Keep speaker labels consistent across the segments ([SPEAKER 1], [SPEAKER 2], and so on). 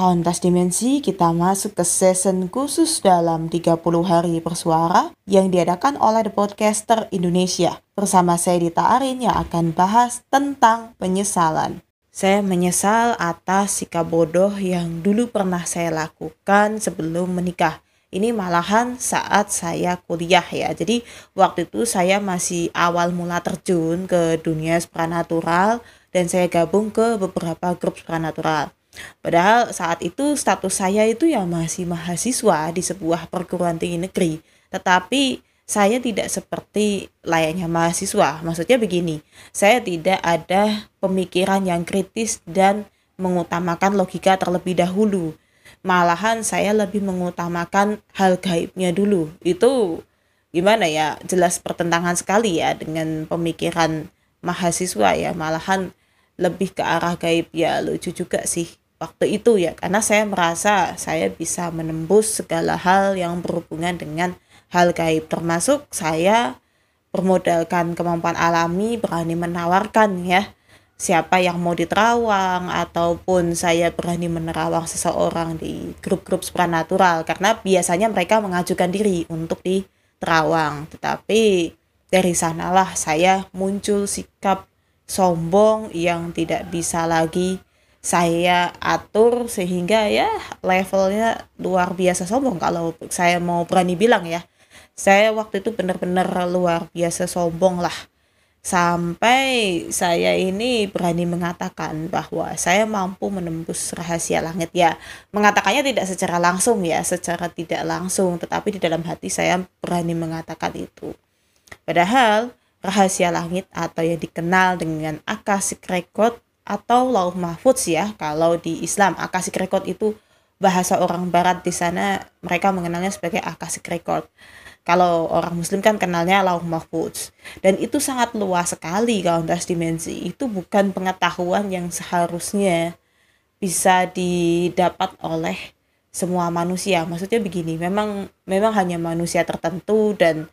[SPEAKER 1] Kauntas Dimensi kita masuk ke season khusus dalam 30 hari bersuara yang diadakan oleh The Podcaster Indonesia. Bersama saya Dita Arin yang akan bahas tentang penyesalan. Saya menyesal atas sikap bodoh yang dulu pernah saya lakukan sebelum menikah. Ini malahan saat saya kuliah ya. Jadi waktu itu saya masih awal mula terjun ke dunia supranatural dan saya gabung ke beberapa grup supranatural Padahal saat itu status saya itu ya masih mahasiswa di sebuah perguruan tinggi negeri. Tetapi saya tidak seperti layaknya mahasiswa. Maksudnya begini, saya tidak ada pemikiran yang kritis dan mengutamakan logika terlebih dahulu. Malahan saya lebih mengutamakan hal gaibnya dulu. Itu gimana ya? Jelas pertentangan sekali ya dengan pemikiran mahasiswa ya. Malahan lebih ke arah gaib ya lucu juga sih waktu itu ya karena saya merasa saya bisa menembus segala hal yang berhubungan dengan hal gaib. Termasuk saya bermodalkan kemampuan alami berani menawarkan ya siapa yang mau diterawang ataupun saya berani menerawang seseorang di grup-grup supranatural. Karena biasanya mereka mengajukan diri untuk diterawang. Tetapi dari sanalah saya muncul sikap sombong yang tidak bisa lagi saya atur sehingga ya levelnya luar biasa sombong. Kalau saya mau berani bilang ya saya waktu itu benar-benar luar biasa sombong lah. Sampai saya ini berani mengatakan bahwa saya mampu menembus rahasia langit. Ya mengatakannya tidak secara langsung ya secara tidak langsung tetapi di dalam hati saya berani mengatakan itu. Padahal rahasia langit atau yang dikenal dengan akasik record atau lauh mahfudz ya kalau di Islam akasik record itu bahasa orang barat di sana mereka mengenalnya sebagai akasik record. Kalau orang muslim kan kenalnya lauh mahfudz. Dan itu sangat luas sekali kauntas dimensi. Itu bukan pengetahuan yang seharusnya bisa didapat oleh semua manusia. Maksudnya begini memang memang hanya manusia tertentu dan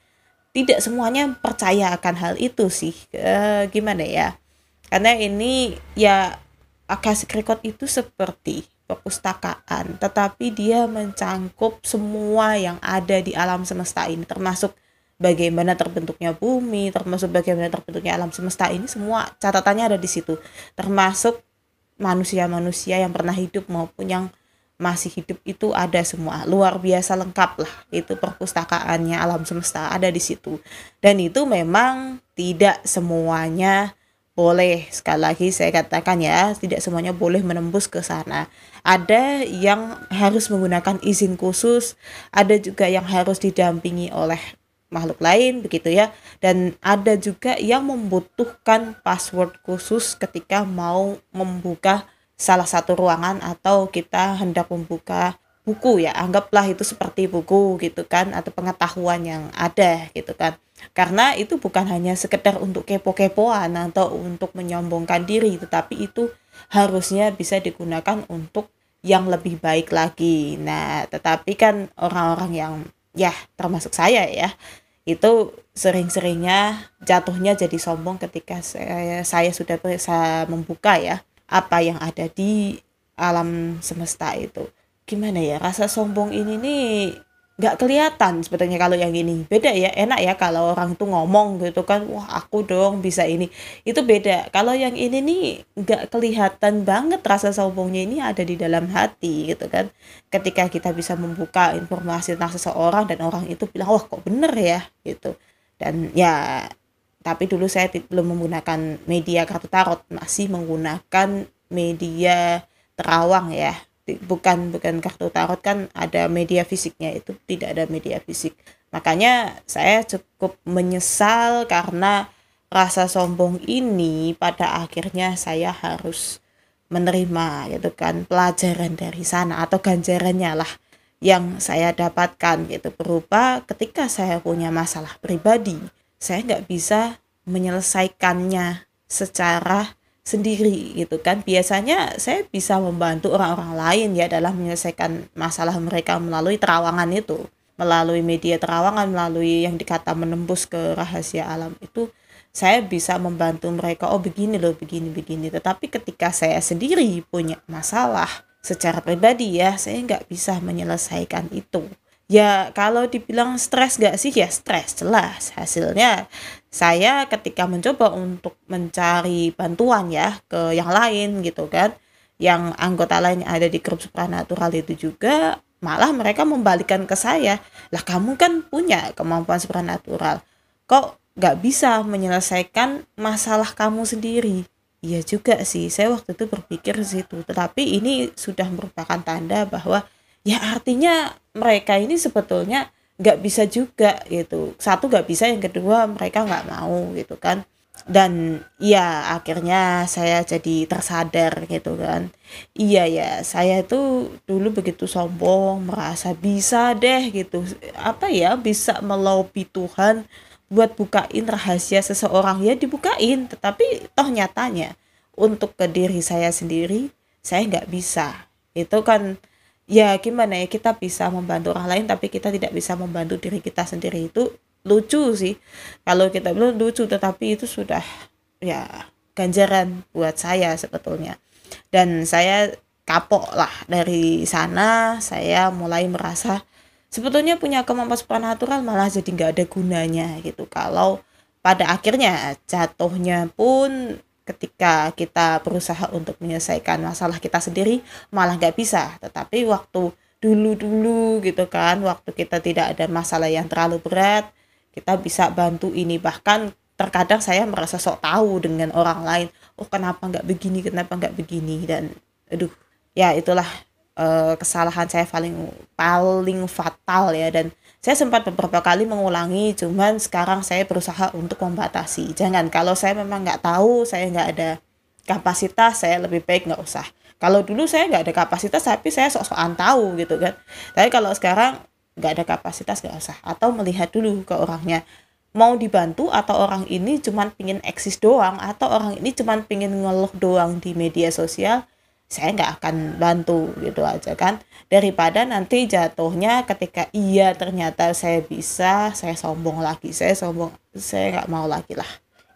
[SPEAKER 1] tidak semuanya percaya akan hal itu sih. E, gimana ya karena ini ya Akasik Record itu seperti perpustakaan tetapi dia mencangkup semua yang ada di alam semesta ini termasuk bagaimana terbentuknya bumi termasuk bagaimana terbentuknya alam semesta ini semua catatannya ada di situ. Termasuk manusia-manusia yang pernah hidup maupun yang masih hidup itu ada semua. Luar biasa lengkap lah itu perpustakaannya alam semesta ada di situ. Dan itu memang tidak semuanya boleh. Sekali lagi saya katakan ya tidak semuanya boleh menembus ke sana. Ada yang harus menggunakan izin khusus ada juga yang harus didampingi oleh makhluk lain begitu ya. Dan ada juga yang membutuhkan password khusus ketika mau membuka salah satu ruangan atau kita hendak membuka buku ya anggaplah itu seperti buku gitu kan atau pengetahuan yang ada gitu kan. Karena itu bukan hanya sekedar untuk kepo-kepoan atau untuk menyombongkan diri tetapi itu harusnya bisa digunakan untuk yang lebih baik lagi. Nah tetapi kan orang-orang yang ya termasuk saya ya itu sering-seringnya jatuhnya jadi sombong ketika saya, saya sudah bisa membuka ya apa yang ada di alam semesta itu gimana ya rasa sombong ini nih nggak kelihatan sebetulnya kalau yang ini. Beda ya enak ya kalau orang itu ngomong gitu kan wah aku dong bisa ini. Itu beda. Kalau yang ini nih nggak kelihatan banget rasa sombongnya ini ada di dalam hati gitu kan. Ketika kita bisa membuka informasi tentang seseorang dan orang itu bilang wah kok bener ya? gitu. Dan ya tapi dulu saya belum menggunakan media kartu tarot masih menggunakan media terawang ya bukan bukan kartu tarot kan ada media fisiknya itu tidak ada media fisik. Makanya saya cukup menyesal karena rasa sombong ini pada akhirnya saya harus menerima gitu kan pelajaran dari sana atau ganjarannya lah yang saya dapatkan gitu. Berupa ketika saya punya masalah pribadi saya nggak bisa menyelesaikannya secara sendiri gitu kan. Biasanya saya bisa membantu orang-orang lain ya dalam menyelesaikan masalah mereka melalui terawangan itu. Melalui media terawangan melalui yang dikata menembus ke rahasia alam itu saya bisa membantu mereka oh begini loh begini begini. Tetapi ketika saya sendiri punya masalah secara pribadi ya saya nggak bisa menyelesaikan itu. Ya kalau dibilang stres gak sih? Ya stres jelas hasilnya saya ketika mencoba untuk mencari bantuan ya ke yang lain gitu kan yang anggota lain ada di grup supranatural itu juga malah mereka membalikan ke saya lah kamu kan punya kemampuan supranatural kok gak bisa menyelesaikan masalah kamu sendiri Iya juga sih, saya waktu itu berpikir situ. Tetapi ini sudah merupakan tanda bahwa ya artinya mereka ini sebetulnya nggak bisa juga gitu. Satu nggak bisa, yang kedua mereka nggak mau gitu kan. Dan ya akhirnya saya jadi tersadar gitu kan. Iya ya, saya itu dulu begitu sombong, merasa bisa deh gitu. Apa ya, bisa melobi Tuhan buat bukain rahasia seseorang ya dibukain tetapi toh nyatanya untuk ke diri saya sendiri saya nggak bisa itu kan ya gimana ya kita bisa membantu orang lain tapi kita tidak bisa membantu diri kita sendiri. Itu lucu sih. Kalau kita belum lucu tetapi itu sudah ya ganjaran buat saya sebetulnya. Dan saya kapok lah dari sana saya mulai merasa sebetulnya punya kemampuan supernatural malah jadi nggak ada gunanya gitu. Kalau pada akhirnya jatuhnya pun ketika kita berusaha untuk menyelesaikan masalah kita sendiri malah nggak bisa. Tetapi waktu dulu-dulu gitu kan waktu kita tidak ada masalah yang terlalu berat kita bisa bantu ini. Bahkan terkadang saya merasa sok tahu dengan orang lain oh kenapa nggak begini kenapa nggak begini? Dan aduh ya itulah uh, kesalahan saya paling paling fatal ya. Dan saya sempat beberapa kali mengulangi cuman sekarang saya berusaha untuk membatasi. Jangan kalau saya memang nggak tahu saya nggak ada kapasitas saya lebih baik nggak usah. Kalau dulu saya nggak ada kapasitas tapi saya sok-sokan tahu gitu kan. Tapi kalau sekarang nggak ada kapasitas nggak usah. Atau melihat dulu ke orangnya. Mau dibantu atau orang ini cuman pingin eksis doang atau orang ini cuman pingin ngeluh doang di media sosial saya nggak akan bantu gitu aja kan. Daripada nanti jatuhnya ketika iya ternyata saya bisa saya sombong lagi saya sombong saya nggak mau lagi lah.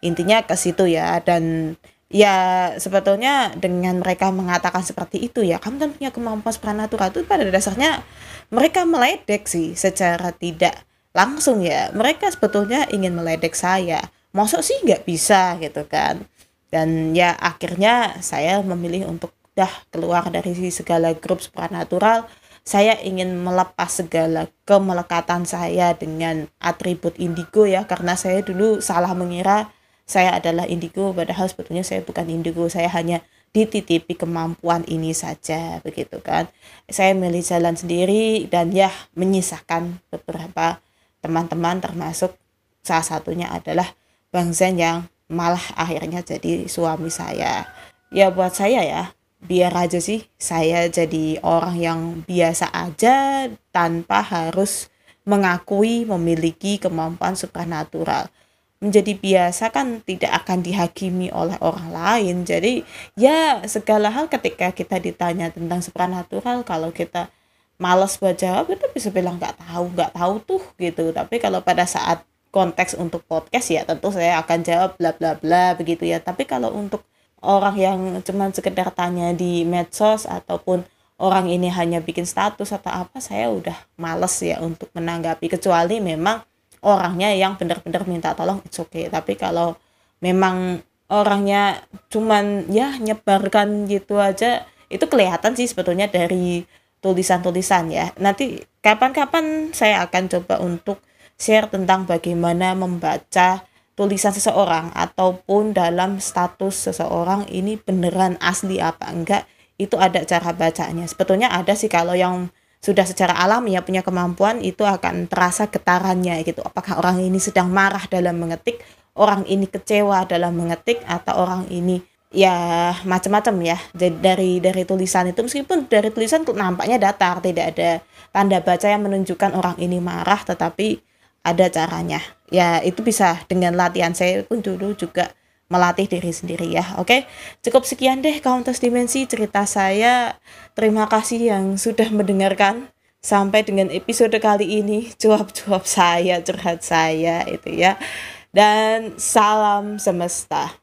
[SPEAKER 1] Intinya ke situ ya dan ya sebetulnya dengan mereka mengatakan seperti itu ya kamu kan punya kemampuan supranatural. Itu pada dasarnya mereka meledek sih secara tidak langsung ya. Mereka sebetulnya ingin meledek saya. Masuk sih nggak bisa gitu kan. Dan ya akhirnya saya memilih untuk dah keluar dari segala grup supernatural saya ingin melepas segala kemelekatan saya dengan atribut indigo ya karena saya dulu salah mengira saya adalah indigo padahal sebetulnya saya bukan indigo saya hanya dititipi kemampuan ini saja begitu kan. Saya milih jalan sendiri dan ya menyisakan beberapa teman-teman termasuk salah satunya adalah Bang Zen yang malah akhirnya jadi suami saya. Ya buat saya ya biar aja sih saya jadi orang yang biasa aja tanpa harus mengakui memiliki kemampuan supernatural. Menjadi biasa kan tidak akan dihakimi oleh orang lain. Jadi ya segala hal ketika kita ditanya tentang supernatural kalau kita malas buat jawab itu bisa bilang nggak tahu nggak tahu tuh gitu tapi kalau pada saat konteks untuk podcast ya tentu saya akan jawab bla bla bla begitu ya tapi kalau untuk orang yang cuma sekedar tanya di medsos ataupun orang ini hanya bikin status atau apa saya udah males ya untuk menanggapi. Kecuali memang orangnya yang benar-benar minta tolong it's okay. Tapi kalau memang orangnya cuman ya nyebarkan gitu aja itu kelihatan sih sebetulnya dari tulisan-tulisan ya. Nanti kapan-kapan saya akan coba untuk share tentang bagaimana membaca tulisan seseorang ataupun dalam status seseorang ini beneran asli apa enggak itu ada cara bacanya. Sebetulnya ada sih kalau yang sudah secara alami ya punya kemampuan itu akan terasa getarannya gitu. Apakah orang ini sedang marah dalam mengetik orang ini kecewa dalam mengetik atau orang ini ya macam-macam ya. Jadi dari dari tulisan itu meskipun dari tulisan nampaknya datar tidak ada tanda baca yang menunjukkan orang ini marah tetapi ada caranya ya itu bisa dengan latihan saya pun dulu juga melatih diri sendiri ya. Oke cukup sekian deh Countess Dimensi cerita saya. Terima kasih yang sudah mendengarkan sampai dengan episode kali ini. Cuap-cuap saya curhat saya itu ya. Dan salam semesta